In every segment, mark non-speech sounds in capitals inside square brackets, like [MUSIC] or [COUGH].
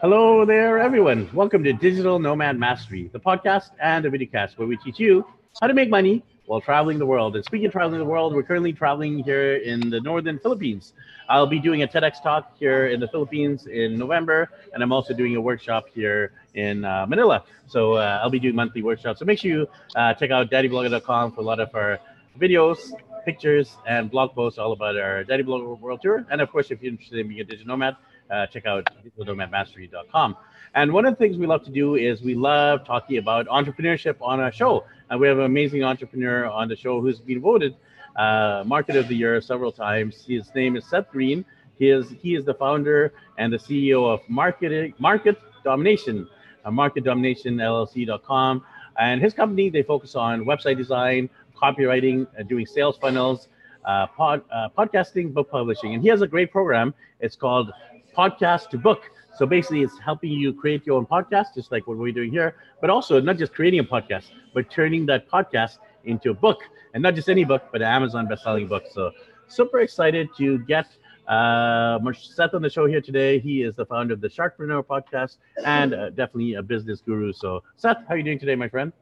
Hello there, everyone. Welcome to Digital Nomad Mastery, the podcast and a videocast where we teach you how to make money while traveling the world. And speaking of traveling the world, we're currently traveling here in the northern Philippines. I'll be doing a TEDx talk here in the Philippines in November, and I'm also doing a workshop here in uh, Manila. So uh, I'll be doing monthly workshops. So make sure you uh, check out daddyblogger.com for a lot of our videos, pictures, and blog posts all about our Daddy Blogger World Tour. And of course, if you're interested in being a digital nomad, uh, check out digitalnomadmastery.com. And one of the things we love to do is we love talking about entrepreneurship on our show. And we have an amazing entrepreneur on the show who's been voted uh, Market of the Year several times. His name is Seth Greene. He is he is the founder and the CEO of Market Market Domination, uh, MarketDominationLLC.com. And his company they focus on website design, copywriting, uh, doing sales funnels, uh, pod, uh, podcasting, book publishing. And he has a great program. It's called Podcast to Book. So basically, it's helping you create your own podcast, just like what we're doing here, but also not just creating a podcast, but turning that podcast into a book, and not just any book, but an Amazon best-selling book. So super excited to get uh, Seth on the show here today. He is the founder of the Sharkpreneur podcast and uh, definitely a business guru. So Seth, how are you doing today, my friend?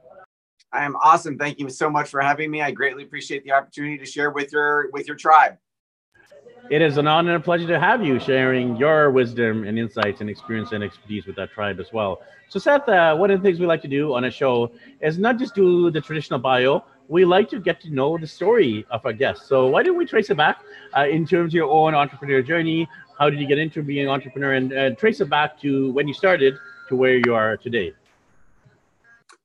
I am awesome. Thank you so much for having me. I greatly appreciate the opportunity to share with your with your tribe. It is an honor and a pleasure to have you sharing your wisdom and insights and experience and expertise with that tribe as well. So, Seth, uh, one of the things we like to do on a show is not just do the traditional bio, we like to get to know the story of our guests. So, why don't we trace it back uh, in terms of your own entrepreneur journey? How did you get into being an entrepreneur and uh, trace it back to when you started to where you are today?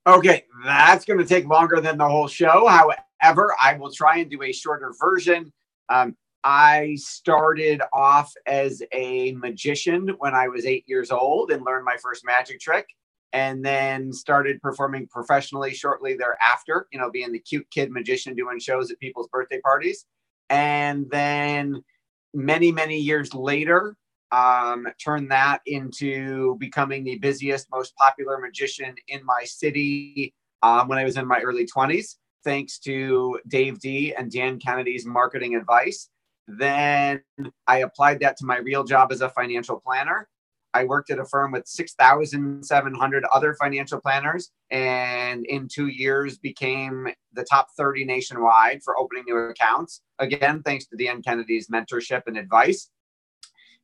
Okay, that's going to take longer than the whole show. However, I will try and do a shorter version. Um, I started off as a magician when I was eight years old and learned my first magic trick, and then started performing professionally shortly thereafter, you know, being the cute kid magician doing shows at people's birthday parties. And then many, many years later, um, turned that into becoming the busiest, most popular magician in my city um, when I was in my early 20s, thanks to Dave Dee and Dan Kennedy's marketing advice. Then I applied that to my real job as a financial planner. I worked at a firm with 6,700 other financial planners and in two years became the top 30 nationwide for opening new accounts. Again, thanks to Dan Kennedy's mentorship and advice.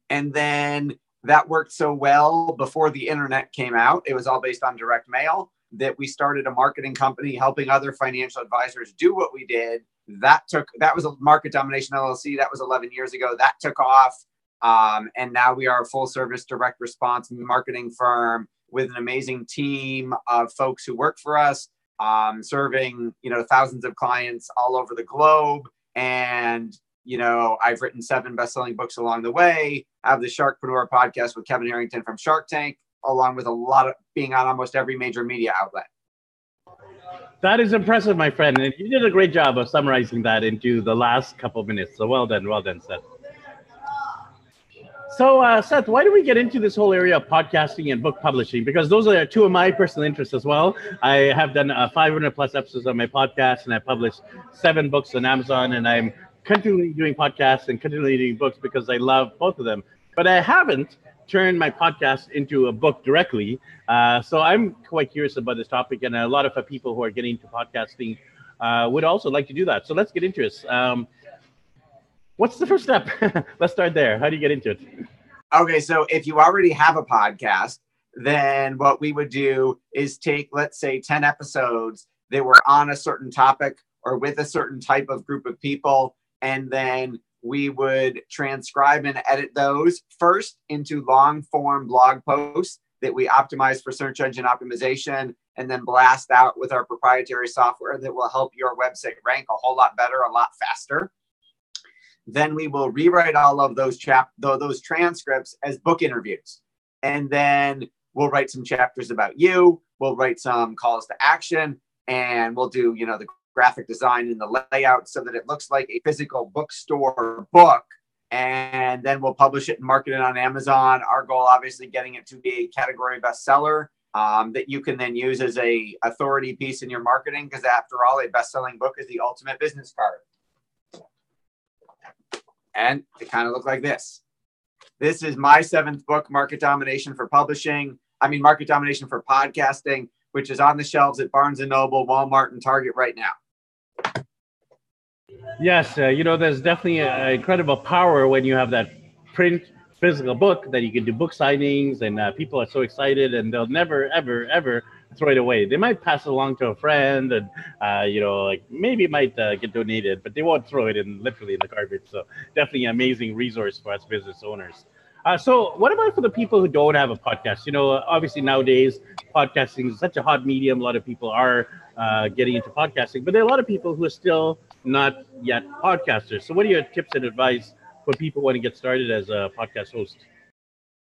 And then that worked so well before the internet came out. It was all based on direct mail that we started a marketing company helping other financial advisors do what we did that took that was a market domination llc that was 11 years ago that took off. Um, and now we are a full service direct response marketing firm with an amazing team of folks who work for us um, serving you know thousands of clients all over the globe. And you know i've written seven best-selling books along the way. I have the sharkpreneur podcast with kevin harrington from shark tank along with a lot of being on almost every major media outlet that is impressive, my friend. And you did a great job of summarizing that into the last couple of minutes. So well done, well done, Seth. So, uh, Seth, why do we get into this whole area of podcasting and book publishing? Because those are two of my personal interests as well. I have done uh, 500 plus episodes on my podcast, and I published seven books on Amazon, and I'm continually doing podcasts and continually doing books because I love both of them. But I haven't turn my podcast into a book directly. Uh, so I'm quite curious about this topic, and a lot of people who are getting into podcasting uh, would also like to do that. So let's get into it. Um, what's the first step? [LAUGHS] let's start there. How do you get into it? Okay, so if you already have a podcast, then what we would do is take, let's say, 10 episodes that were on a certain topic or with a certain type of group of people, and then we would transcribe and edit those first into long form blog posts that we optimize for search engine optimization and then blast out with our proprietary software that will help your website rank a whole lot better, a lot faster. Then we will rewrite all of those chap those transcripts as book interviews. And then we'll write some chapters about you, we'll write some calls to action, and we'll do, you know, the graphic design and the layout so that it looks like a physical bookstore book and then we'll publish it and market it on Amazon. Our goal, obviously, getting it to be a category bestseller um, that you can then use as a authority piece in your marketing. Because after all, a best-selling book is the ultimate business card. And it kind of looked like this. This is my seventh book, Market Domination for Publishing. I mean, Market Domination for Podcasting, which is on the shelves at Barnes and Noble, Walmart, and Target right now. Yes, uh, you know, there's definitely an incredible power when you have that print physical book that you can do book signings, and uh, people are so excited, and they'll never, ever, ever throw it away. They might pass it along to a friend, and uh, you know, like maybe it might uh, get donated, but they won't throw it in literally in the garbage. So definitely an amazing resource for us business owners. Uh, so, what about for the people who don't have a podcast? You know, obviously nowadays podcasting is such a hot medium. A lot of people are uh, getting into podcasting, but there are a lot of people who are still not yet podcasters. So, what are your tips and advice for people want to get started as a podcast host?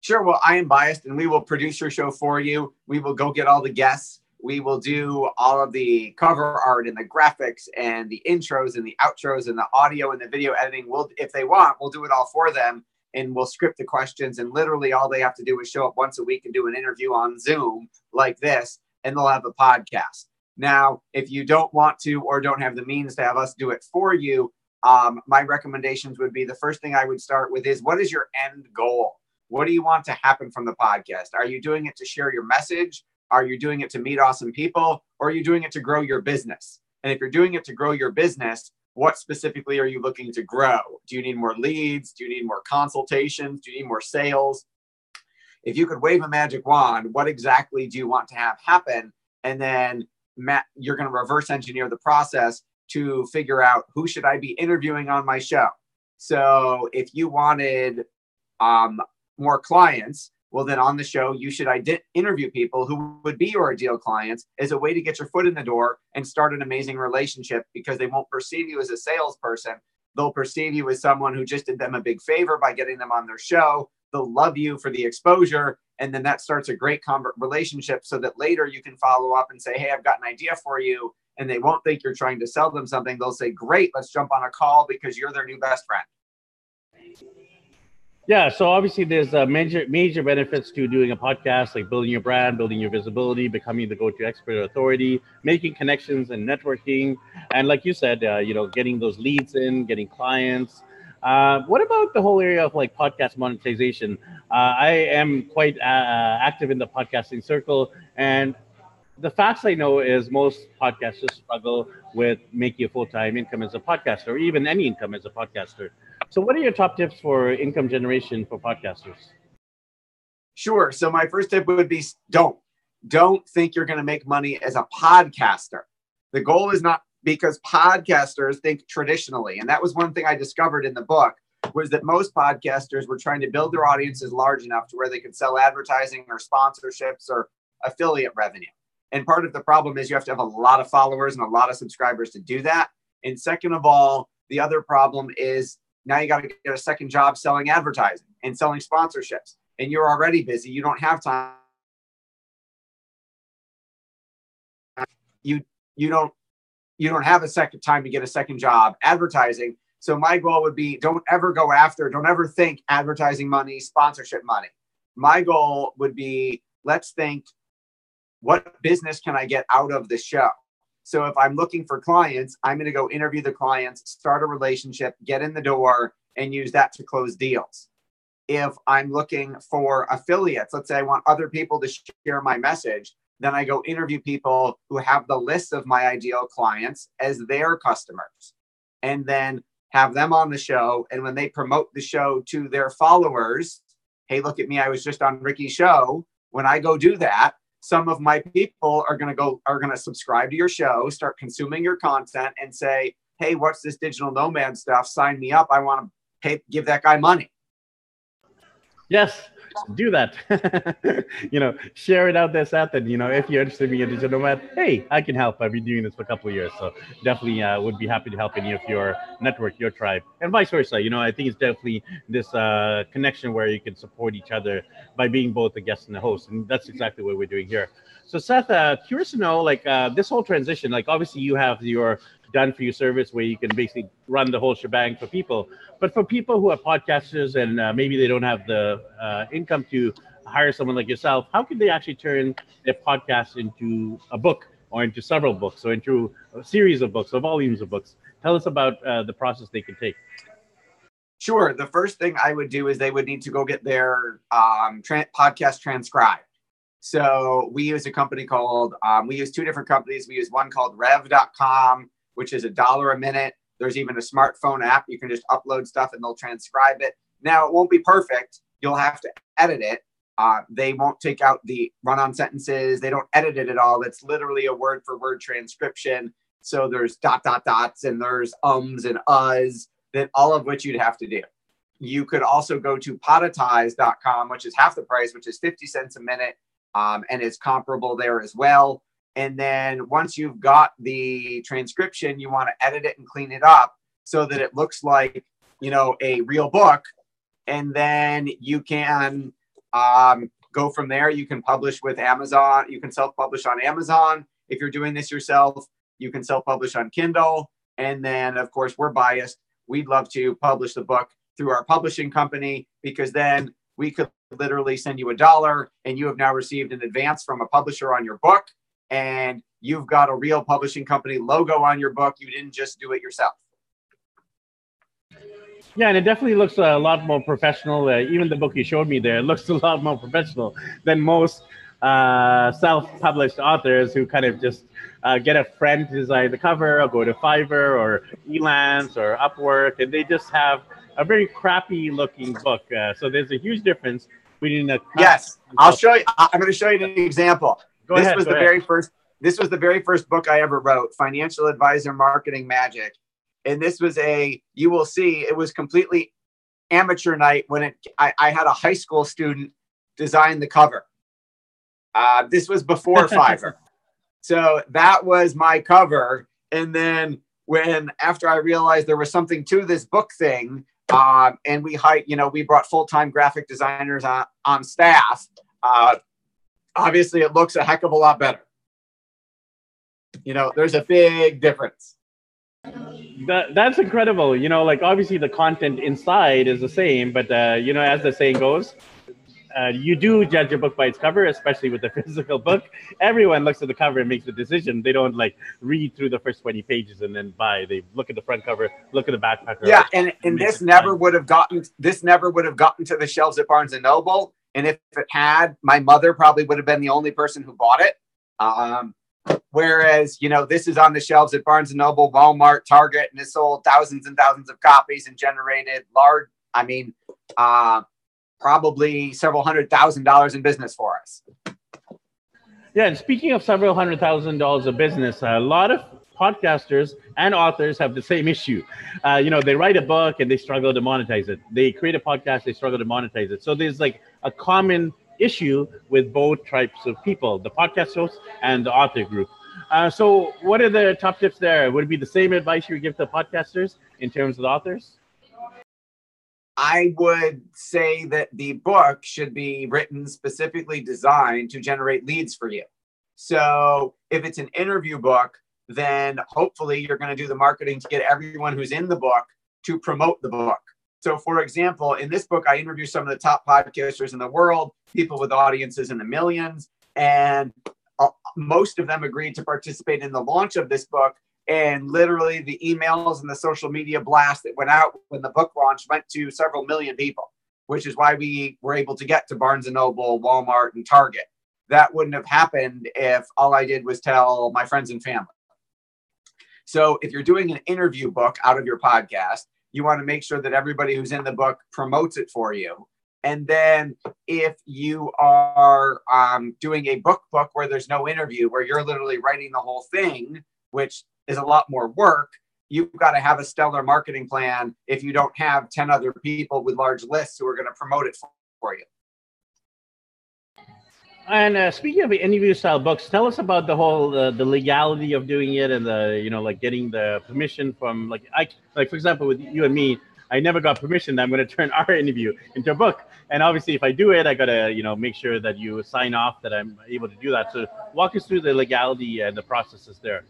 Sure. Well, I am biased, and we will produce your show for you. We will go get all the guests. We will do all of the cover art and the graphics and the intros and the outros and the audio and the video editing. We'll, if they want, we'll do it all for them and we'll script the questions. And literally, all they have to do is show up once a week and do an interview on Zoom like this, and they'll have a podcast. Now, if you don't want to or don't have the means to have us do it for you, um, my recommendations would be the first thing I would start with is what is your end goal? What do you want to happen from the podcast? Are you doing it to share your message? Are you doing it to meet awesome people? Or are you doing it to grow your business? And if you're doing it to grow your business, what specifically are you looking to grow? Do you need more leads? Do you need more consultations? Do you need more sales? If you could wave a magic wand, what exactly do you want to have happen? And then you're going to reverse engineer the process to figure out who should I be interviewing on my show. So if you wanted um, more clients, well, then on the show, you should ide- interview people who would be your ideal clients as a way to get your foot in the door and start an amazing relationship because they won't perceive you as a salesperson. They'll perceive you as someone who just did them a big favor by getting them on their show. They'll love you for the exposure. And then that starts a great relationship so that later you can follow up and say, Hey, I've got an idea for you. And they won't think you're trying to sell them something. They'll say, Great, let's jump on a call because you're their new best friend. Yeah, so obviously there's uh, major major benefits to doing a podcast, like building your brand, building your visibility, becoming the go-to expert or authority, making connections and networking, and like you said, uh, you know, getting those leads in, getting clients. Uh, what about the whole area of like podcast monetization? Uh, I am quite uh, active in the podcasting circle, and the facts I know is most podcasters struggle with making a full-time income as a podcaster, or even any income as a podcaster. So, what are your top tips for income generation for podcasters? Sure. So, my first tip would be don't. Don't think you're going to make money as a podcaster. The goal is not because podcasters think traditionally. And that was one thing I discovered in the book was that most podcasters were trying to build their audiences large enough to where they could sell advertising or sponsorships or affiliate revenue. And part of the problem is you have to have a lot of followers and a lot of subscribers to do that. And second of all, the other problem is now you got to get a second job selling advertising and selling sponsorships. And you're already busy. You don't have time. You you don't you don't have a second time to get a second job advertising. So my goal would be don't ever go after, don't ever think advertising money, sponsorship money. My goal would be let's think what business can I get out of the show? So if I'm looking for clients, I'm going to go interview the clients, start a relationship, get in the door, and use that to close deals. If I'm looking for affiliates, let's say I want other people to share my message, then I go interview people who have the list of my ideal clients as their customers and then have them on the show. And when they promote the show to their followers, hey, look at me, I was just on Ricky's show. When I go do that, some of my people are going to go are going to subscribe to your show start consuming your content and say hey what's this digital nomad stuff? Sign me up. I want to pay give that guy money yes do that. [LAUGHS] You know share it out there Seth, and you know if you're interested in being a digital nomad hey i can help. I've been doing this for a couple of years so definitely uh, would be happy to help any of your network your tribe and vice versa. You know i think it's definitely this uh, connection where you can support each other by being both a guest and a host and that's exactly what we're doing here. So Seth, uh, curious to know, like uh, this whole transition, like obviously you have your done for you service where you can basically run the whole shebang for people. But for people who are podcasters and uh, maybe they don't have the uh, income to hire someone like yourself, how can they actually turn their podcast into a book or into several books or into a series of books or volumes of books? Tell us about uh, the process they can take. Sure. The first thing I would do is they would need to go get their um, tra- podcast transcribed. So we use a company called, um, we use two different companies. We use one called rev.com, which is a dollar a minute. There's even a smartphone app. You can just upload stuff and they'll transcribe it. Now, it won't be perfect. You'll have to edit it. Uh, they won't take out the run on sentences. They don't edit it at all. It's literally a word for word transcription. So there's dot, dot, dots, and there's ums and uhs, that all of which you'd have to do. You could also go to podetize.com, which is half the price, which is 50 cents a minute um, and it's comparable there as well. And then once you've got the transcription, you want to edit it and clean it up so that it looks like you know a real book, and then you can um, go from there. You can publish with Amazon. You can self-publish on Amazon. If you're doing this yourself, you can self-publish on Kindle. And then, of course, we're biased. We'd love to publish the book through our publishing company because then we could literally send you a dollar and you have now received an advance from a publisher on your book and you've got a real publishing company logo on your book. You didn't just do it yourself. Yeah, and it definitely looks a lot more professional. Uh, even the book you showed me there [LAUGHS] looks a lot more professional than most uh, self-published authors who kind of just uh, get a friend to design the cover or go to Fiverr or Elance or Upwork, and they just have a very crappy looking book. Uh, so there's a huge difference between a. Yes, I'll show you. I'm going to show you an example. Go this ahead, was the ahead. very first. This was the very first book I ever wrote, Financial Advisor Marketing Magic, and this was a. You will see, it was completely amateur night when it. I, I had a high school student design the cover. Uh, this was before [LAUGHS] Fiverr, so that was my cover, and then when after I realized there was something to this book thing, um, and we hired, you know, we brought full time graphic designers on, on staff. Uh, obviously, it looks a heck of a lot better. You know, there's a big difference. That, that's incredible. You know, like obviously the content inside is the same, but uh, you know, as the saying goes, uh, you do judge a book by its cover, especially with a [LAUGHS] physical book. Everyone looks at the cover and makes a decision. They don't like read through the first 20 pages and then buy. They look at the front cover, look at the back cover. Yeah, and, and Makes this never would have gotten this never would have gotten to the shelves at Barnes and Noble. And if it had, my mother probably would have been the only person who bought it. Um, whereas, you know, this is on the shelves at Barnes and Noble, Walmart, Target, and it sold thousands and thousands of copies and generated large, I mean, uh, probably several hundred thousand dollars in business for us. Yeah, and speaking of several hundred thousand dollars of business, a lot of podcasters and authors have the same issue. Uh, you know, they write a book and they struggle to monetize it. They create a podcast, they struggle to monetize it. So there's like a common issue with both types of people, the podcast host and the author group. Uh, so what are the top tips there? Would it be the same advice you would give to podcasters in terms of the authors? I would say that the book should be written specifically designed to generate leads for you. So if it's an interview book, then hopefully you're going to do the marketing to get everyone who's in the book to promote the book. So, for example, in this book, I interview some of the top podcasters in the world, people with audiences in the millions, and uh, most of them agreed to participate in the launch of this book. And literally, the emails and the social media blast that went out when the book launched went to several million people, which is why we were able to get to Barnes and Noble, Walmart, and Target. That wouldn't have happened if all I did was tell my friends and family. So, if you're doing an interview book out of your podcast, you want to make sure that everybody who's in the book promotes it for you. And then, if you are um, doing a book book where there's no interview, where you're literally writing the whole thing, which is a lot more work, you've got to have a stellar marketing plan if you don't have 10 other people with large lists who are going to promote it for, for you. And uh, speaking of interview style books, tell us about the whole uh, the legality of doing it and the you know like getting the permission from like I like for example with you and me, I never got permission. that I'm going [LAUGHS] to turn our interview into a book, and obviously if I do it, I gotta you know make sure that you sign off that I'm able to do that. So walk us through the legality and the processes there.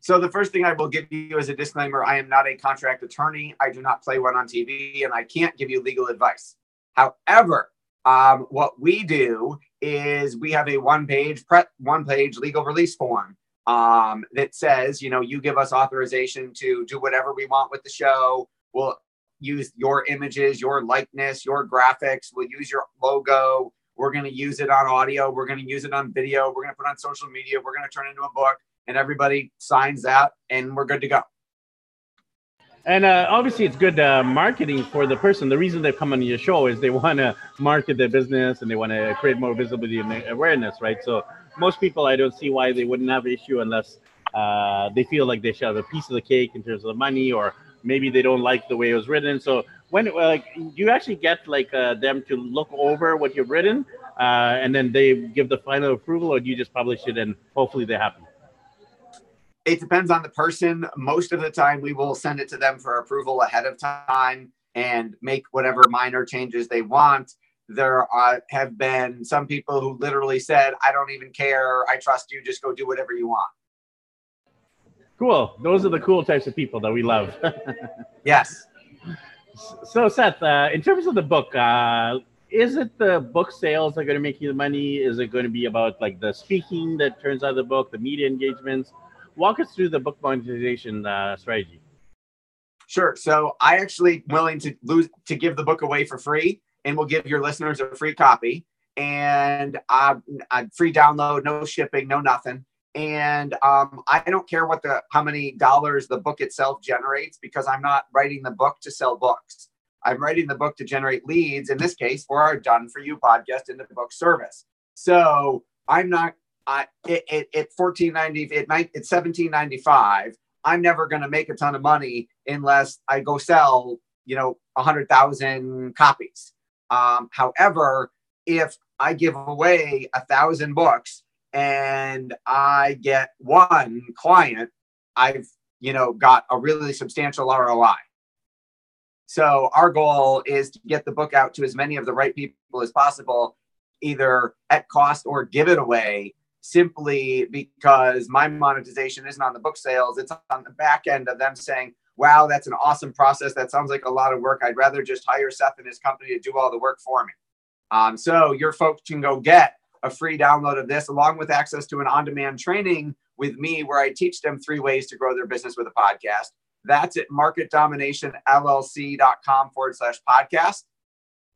So the first thing I will give you as a disclaimer, I am not a contract attorney. I do not play one on TV and I can't give you legal advice. However, um, what we do is we have a one page pre- one page legal release form um, that says, you know, you give us authorization to do whatever we want with the show. We'll use your images, your likeness, your graphics. We'll use your logo. We're going to use it on audio. We're going to use it on video. We're going to put on social media. We're going to turn it into a book, and everybody signs that, and we're good to go. And uh, obviously, it's good uh, marketing for the person. The reason they've come on your show is they [LAUGHS] want to market their business and they want to create more visibility and awareness, right? So most people, I don't see why they wouldn't have an issue unless uh, they feel like they should have a piece of the cake in terms of the money, or maybe they don't like the way it was written. So when like you actually get like uh, them to look over what you've written, uh, and then they give the final approval, or do you just publish it and hopefully they're happy? It depends on the person. Most of the time, we will send it to them for approval ahead of time and make whatever minor changes they want. There are, have been some people who literally said, I don't even care. I trust you. Just go do whatever you want. Cool. Those are the cool types of people that we love. [LAUGHS] yes. So, Seth, uh, in terms of the book, uh, is it the book sales that are going to make you the money? Is it going to be about like the speaking that turns out the book, the media engagements? Walk us through the book monetization uh, strategy. Sure. So I actually willing to lose to give the book away for free, and we'll give your listeners a free copy and uh, a free download, no shipping, no nothing. And um, I don't care what the how many dollars the book itself generates because I'm not writing the book to sell books. I'm writing the book to generate leads. In this case, for our Done for You podcast in the book service. So I'm not I it, it, it 1490 it it's 1795 i'm never going to make a ton of money unless i go sell you know 100000 copies. Um, however if i give away a thousand books and i get one client i've you know got a really substantial roi so our goal is to get the book out to as many of the right people as possible either at cost or give it away simply because my monetization isn't on the book sales it's on the back end of them saying wow that's an awesome process. That sounds like a lot of work. I'd rather just hire seth and his company to do all the work for me. Um, so your folks can go get a free download of this along with access to an on-demand training with me where i teach them three ways to grow their business with a podcast. That's at marketdominationllc.com forward slash podcast.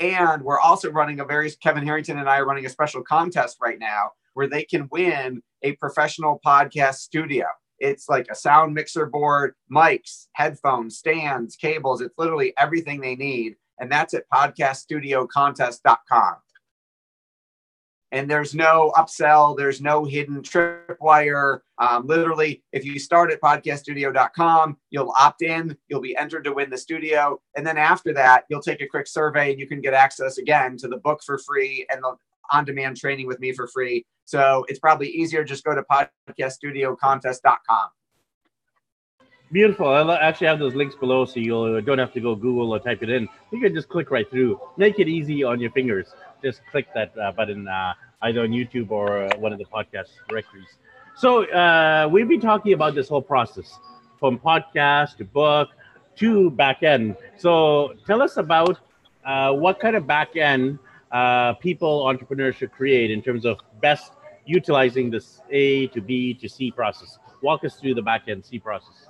And we're also running a very kevin harrington and i are running a special contest right now where they can win a professional podcast studio. It's like a sound mixer board, mics, headphones, stands, cables. It's literally everything they need. And that's at podcaststudiocontest.com. And there's no upsell, there's no hidden tripwire. Um, literally, if you start at podcaststudio.com, you'll opt in, you'll be entered to win the studio. And then after that, you'll take a quick survey and you can get access again to the book for free and the on demand training with me for free. So it's probably easier just go to podcaststudiocontest.com. Beautiful. I'll actually have those links below so you don't have to go Google or type it in. You can just click right through. Make it easy on your fingers. Just click that uh, button uh, either on YouTube or uh, one of the podcast directories. So uh, we've been talking about this whole process from podcast to book to back end. So tell us about uh, what kind of back end uh, people entrepreneurs should create in terms of best utilizing this A to B to C process? Walk us through the back end C process.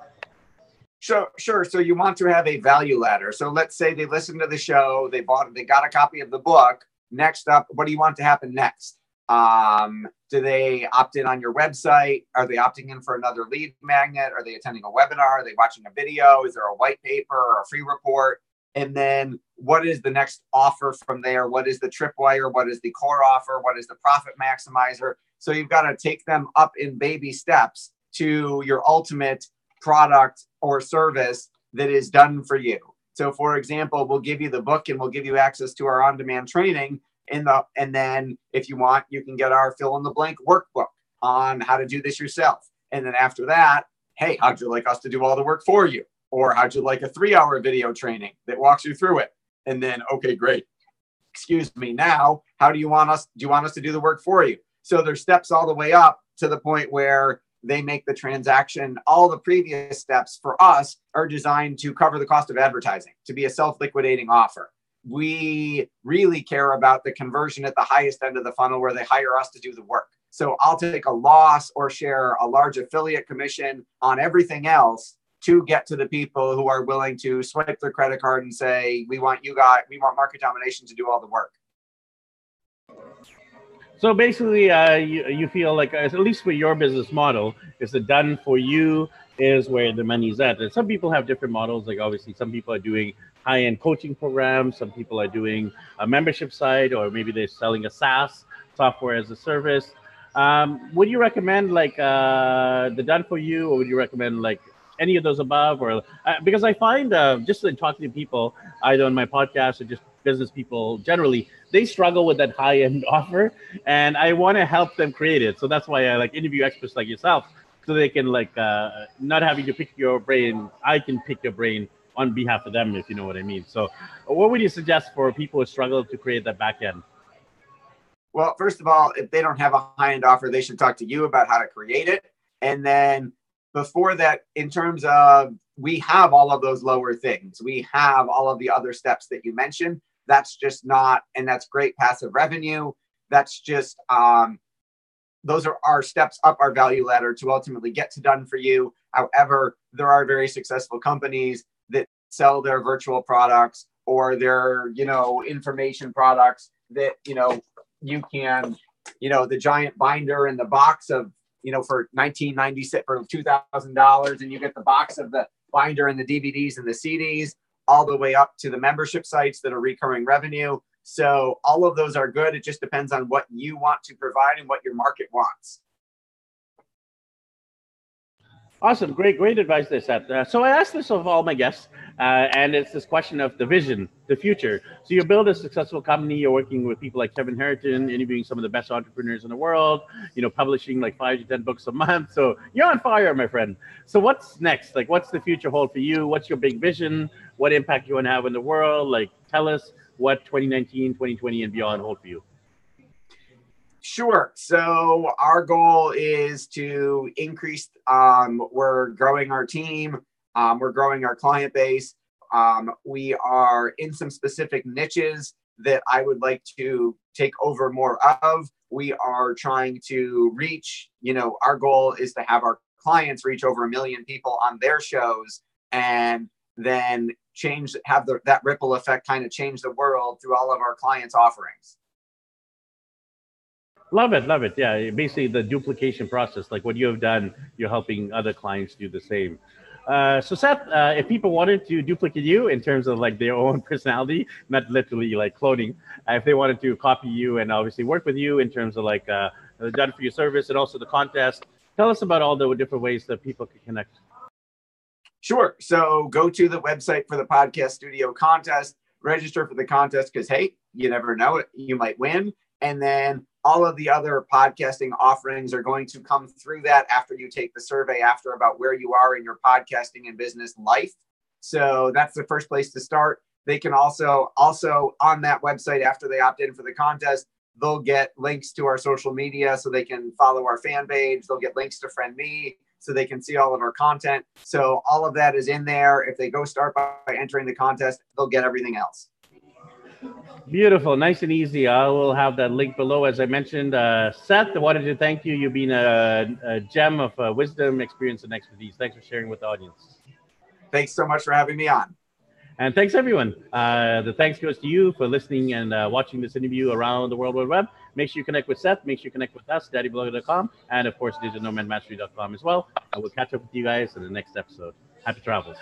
Sure, sure. So you want to have a value ladder. So let's say they listened to the show, they bought, they got a copy of the book. Next up, what do you want to happen next? Um, do they opt in on your website? Are they opting in for another lead magnet? Are they attending a webinar? Are they watching a video? Is there a white paper or a free report? And then what is the next offer from there? What is the tripwire? What is the core offer? What is the profit maximizer? So you've got to take them up in baby steps to your ultimate product or service that is done for you. So for example we'll give you the book and we'll give you access to our on-demand training in the and then if you want you can get our fill in the blank workbook on how to do this yourself. And then after that hey how'd you like us to do all the work for you or how'd you like a three hour video training that walks you through it? And then, okay, great. Excuse me. Now, how do you want us? Do you want us to do the work for you? So there's steps all the way up to the point where they make the transaction. All the previous steps for us are designed to cover the cost of advertising, to be a self liquidating offer. We really care about the conversion at the highest end of the funnel where they hire us to do the work. So I'll take a loss or share a large affiliate commission on everything else to get to the people who are willing to swipe their credit card and say, "We want you guys, we want market domination to do all the work." So basically, uh, you, you feel like, at least for your business model, is the done for you is where the money's at. And some people have different models. Like obviously, some people are doing high-end coaching programs. Some people are doing a membership site, or maybe they're selling a SaaS software as a service. Um, would you recommend like uh, the done for you, or would you recommend like any of those above? Or uh, because I find uh, just in talking to people, either on my podcast or just business people generally, they struggle with that high end [LAUGHS] offer, and I want to help them create it. So that's why I like interview experts like yourself, so they can like uh, not having to pick your brain. I can pick your brain on behalf of them, if you know what I mean. So, what would you suggest for people who struggle to create that back end? Well, first of all, if they don't have a high end offer, they should talk to you about how to create it. And then before that, in terms of we have all of those lower things, we have all of the other steps that you mentioned. That's just not, and that's great passive revenue. That's just, um, those are our steps up our value ladder to ultimately get to done for you. However, there are very successful companies that sell their virtual products or their, you know, information products that, you know, you can, you know, the giant binder and the box of, you know, for 1996 for $2,000 and you get the box of the binder and the DVDs and the CDs all the way up to the membership sites that are recurring revenue. So all of those are good. It just depends on what you want to provide and what your market wants. Awesome, great, great advice there, Seth. Uh, so I asked this of all my guests, uh, and it's this question of the vision, the future. So you build a successful company. You're working with people like Kevin Harrington, interviewing some of the best entrepreneurs in the world. You know, publishing like five to ten books a month. So you're on fire, my friend. So what's next? Like, what's the future hold for you? What's your big vision? What impact you want to have in the world? Like, tell us what 2019, 2020, and beyond hold for you. Sure. So our goal is to increase. Um, we're growing our team. Um, we're growing our client base. Um, we are in some specific niches that I would like to take over more of. We are trying to reach. You know, our goal is to have our clients reach over a million people on their shows, and then change have the, that ripple effect kind of change the world through all of our clients' offerings. Love it, love it. Yeah, basically the duplication process, like what you have done, you're helping other clients do the same. Uh, so Seth, uh, if people wanted to duplicate you in terms of like their [LAUGHS] own personality, not literally like cloning, uh, if they wanted to copy you and obviously work with you in terms of like uh, done for your service and also the contest, tell us about all the different ways that people can connect. Sure. So go to the website for the podcast studio contest, register for the contest because hey, you never know it, you might win, and then all of the other podcasting offerings are going to come through that after you take the survey after about where you are in your podcasting and business life. So that's the first place to start. They can also also on that website after they opt in for the contest, they'll get links to our social media so they can follow our fan page. They'll get links to friend me so they can see all of our content. So all of that is in there. If they go start by entering the contest, they'll get everything else. Beautiful, nice and easy. I will have that link below. As I mentioned, uh, Seth, I wanted to thank you. You've been a, a gem of uh, wisdom, experience, and expertise. Thanks for sharing with the audience. Thanks so much for having me on. And thanks, everyone. Uh, the thanks goes to you for listening and uh, watching this interview around the World Wide Web. Make sure you connect with Seth. Make sure you connect with us, daddyblogger.com, and of course, digitalnomadmastery.com as well. I will catch up with you guys in the next episode. Happy travels.